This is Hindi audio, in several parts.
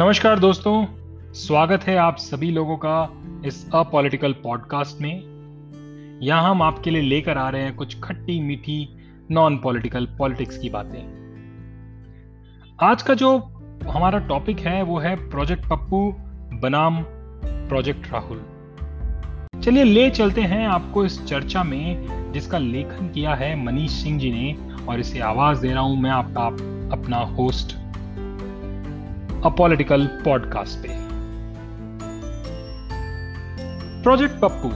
नमस्कार दोस्तों, स्वागत है आप सभी लोगों का इस अपॉलिटिकल पॉडकास्ट में। यहाँ हम आपके लिए लेकर आ रहे हैं कुछ खट्टी मीठी नॉन पॉलिटिकल पॉलिटिक्स की बातें। आज का जो हमारा टॉपिक है, वो है प्रोजेक्ट पप्पू बनाम प्रोजेक्ट राहुल चलिए, ले चलते हैं आपको इस चर्चा में, जिसका लेखन किया है मनीष सिंह जी ने, और इसे आवाज़ दे रहा हूँ मैं आपका, अपना होस्ट अ पॉलिटिकल पॉडकास्ट पे। प्रोजेक्ट पप्पू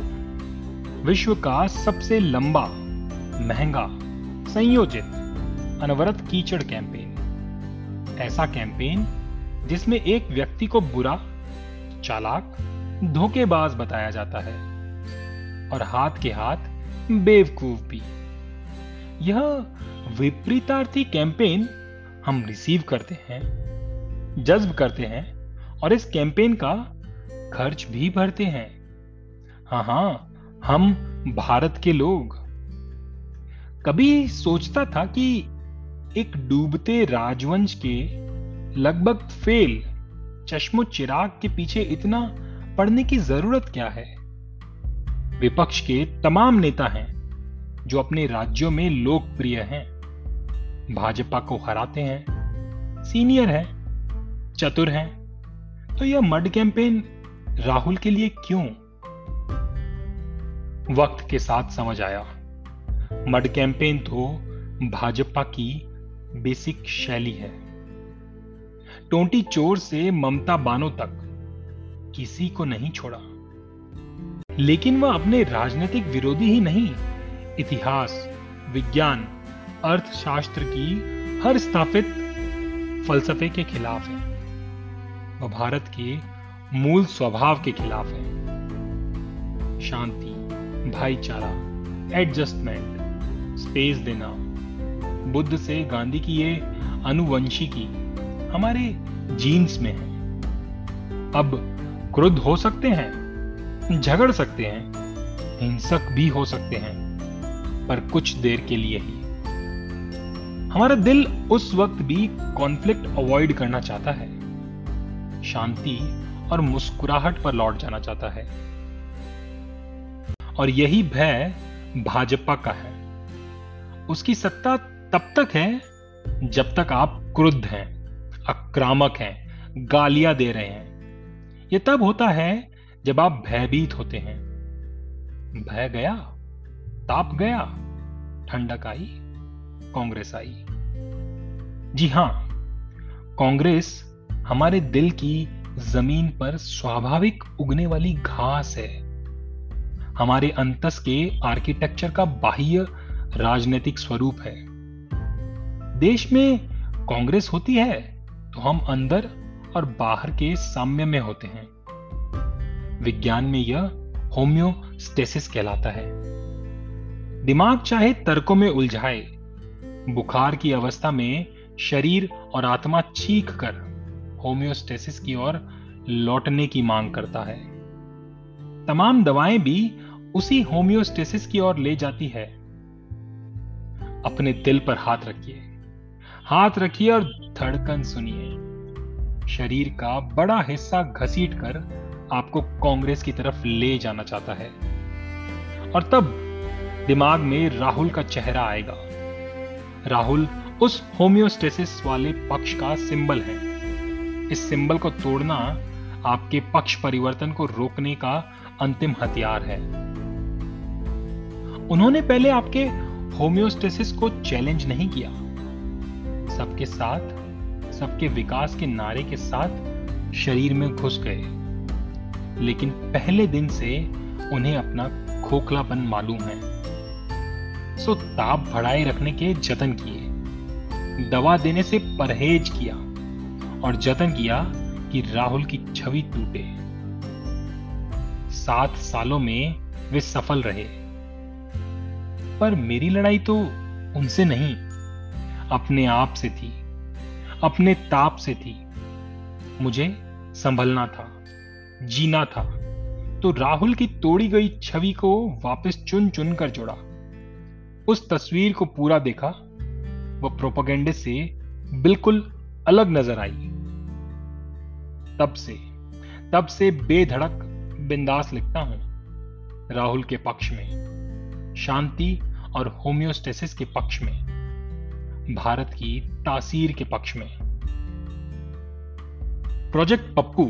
विश्व का सबसे लंबा, महँगा, संयोजित, अनवरत कीचड़ कैंपेन ऐसा कैंपेन जिसमें एक व्यक्ति को बुरा, चालाक, धोखेबाज बताया जाता है और हाथ के हाथ बेवकूफ़ भी। यह विपरीतार्थी कैंपेन हम रिसीव करते हैं जज्ब करते हैं और इस कैंपेन का खर्च भी भरते हैं। हाँ हाँ हम भारत के लोग। कभी सोचता था कि एक डूबते राजवंश के लगभग फेल, चश्मो चिराग के पीछे इतना पढ़ने की ज़रूरत क्या है? विपक्ष के तमाम नेता हैं जो अपने राज्यों में लोकप्रिय हैं। भाजपा को हराते हैं, सीनियर है चतुर हैं। तो यह मड कैंपेन राहुल के लिए क्यों? वक्त के साथ समझ आया। मड कैंपेन तो भाजपा की बेसिक शैली है। टोंटी चोर से ममता बानो तक किसी को नहीं छोड़ा। लेकिन वह अपने राजनीतिक विरोधी ही नहीं। इतिहास, विज्ञान, अर्थशास्त्र की हर स्थापित फलसफे के खिलाफ है। वह भारत के मूल स्वभाव के खिलाफ है। शांति, भाईचारा एडजस्टमेंट स्पेस देना। बुद्ध से गांधी की ये अनुवंशिकी हमारे जीन्स में है। अब क्रुद्ध हो सकते हैं, झगड़ सकते हैं, हिंसक भी हो सकते हैं, पर कुछ देर के लिए ही। हमारा दिल उस वक्त भी कॉन्फ्लिक्ट अवॉइड करना चाहता है। शांति और मुस्कुराहट पर लौट जाना चाहता है। और यही भय भाजपा का है। उसकी सत्ता तब तक है जब तक आप क्रुद्ध हैं, आक्रामक हैं, गालियाँ दे रहे हैं। यह तब होता है जब आप भयभीत होते हैं। भय गया, ताप गया, ठंडक आई, कांग्रेस आई। जी हाँ, कांग्रेस हमारे दिल की ज़मीन पर स्वाभाविक उगने वाली घास है। हमारे अंतस के आर्किटेक्चर का बाह्य राजनीतिक स्वरूप है। देश में कांग्रेस होती है तो हम अंदर और बाहर के साम्य में होते हैं। विज्ञान में यह होम्योस्टेसिस कहलाता है। दिमाग चाहे तर्कों में उलझाए, बुखार की अवस्था में शरीर और आत्मा चीख कर होम्योस्टेसिस की ओर लौटने की मांग करता है। तमाम दवाएँ भी उसी होम्योस्टेसिस की ओर ले जाती है। अपने दिल पर हाथ रखिए। हाथ रखिए और धड़कन सुनिए। शरीर का बड़ा हिस्सा घसीट कर आपको कांग्रेस की तरफ़ ले जाना चाहता है। और तब दिमाग में राहुल का चेहरा आएगा। राहुल उस होम्योस्टेसिस वाले पक्ष का सिंबल है। इस सिंबल को तोड़ना आपके पक्ष परिवर्तन को रोकने का अंतिम हथियार है। उन्होंने पहले आपके होम्योस्टेसिस को चैलेंज नहीं किया। सबके साथ, सबके विकास के नारे के साथ शरीर में घुस गए। लेकिन पहले दिन से उन्हें अपना खोखलापन मालूम है। सो ताप बढ़ाए रखने के जतन किए। दवा देने से परहेज किया। और जतन किया कि राहुल की छवि टूटे। सात सालों में वे सफल रहे। पर मेरी लड़ाई तो उनसे नहीं, अपने आप से थी, अपने ताप से थी। मुझे संभलना था, जीना था। तो राहुल की तोड़ी गई छवि को वापस चुन चुन कर जोड़ा। उस तस्वीर को पूरा देखा, वह प्रोपोगेंडे से बिल्कुल अलग नज़र आई। तब से तब से बेधड़क बिंदास लिखता हूँ। राहुल के पक्ष में, शांति और होम्योस्टेसिस के पक्ष में, भारत की तासीर के पक्ष में। प्रोजेक्ट पप्पू,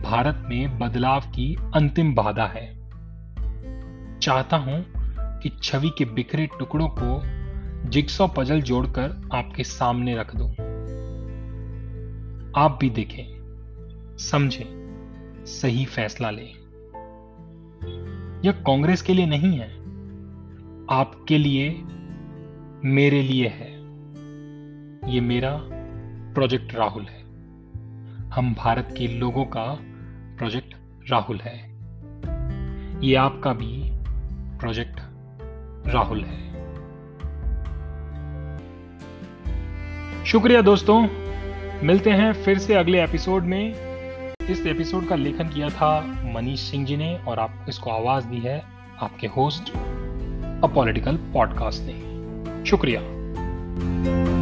भारत में बदलाव की अंतिम बाधा है। चाहता हूँ कि छवि के बिखरे टुकड़ों को जिक्सॉ पजल जोड़कर आपके सामने रख दूँ। आप भी देखें, समझें, सही फैसला लें। यह कांग्रेस के लिए नहीं है, आपके लिए, मेरे लिए है। यह मेरा प्रोजेक्ट राहुल है। हम भारत के लोगों का प्रोजेक्ट राहुल है। ये आपका भी प्रोजेक्ट राहुल है। शुक्रिया दोस्तों। मिलते हैं फिर से अगले एपिसोड में। इस एपिसोड का लेखन किया था मनीष सिंह जी ने और आप, इसको आवाज़ दी है आपके होस्ट, अ पॉलिटिकल पॉडकास्ट ने। शुक्रिया।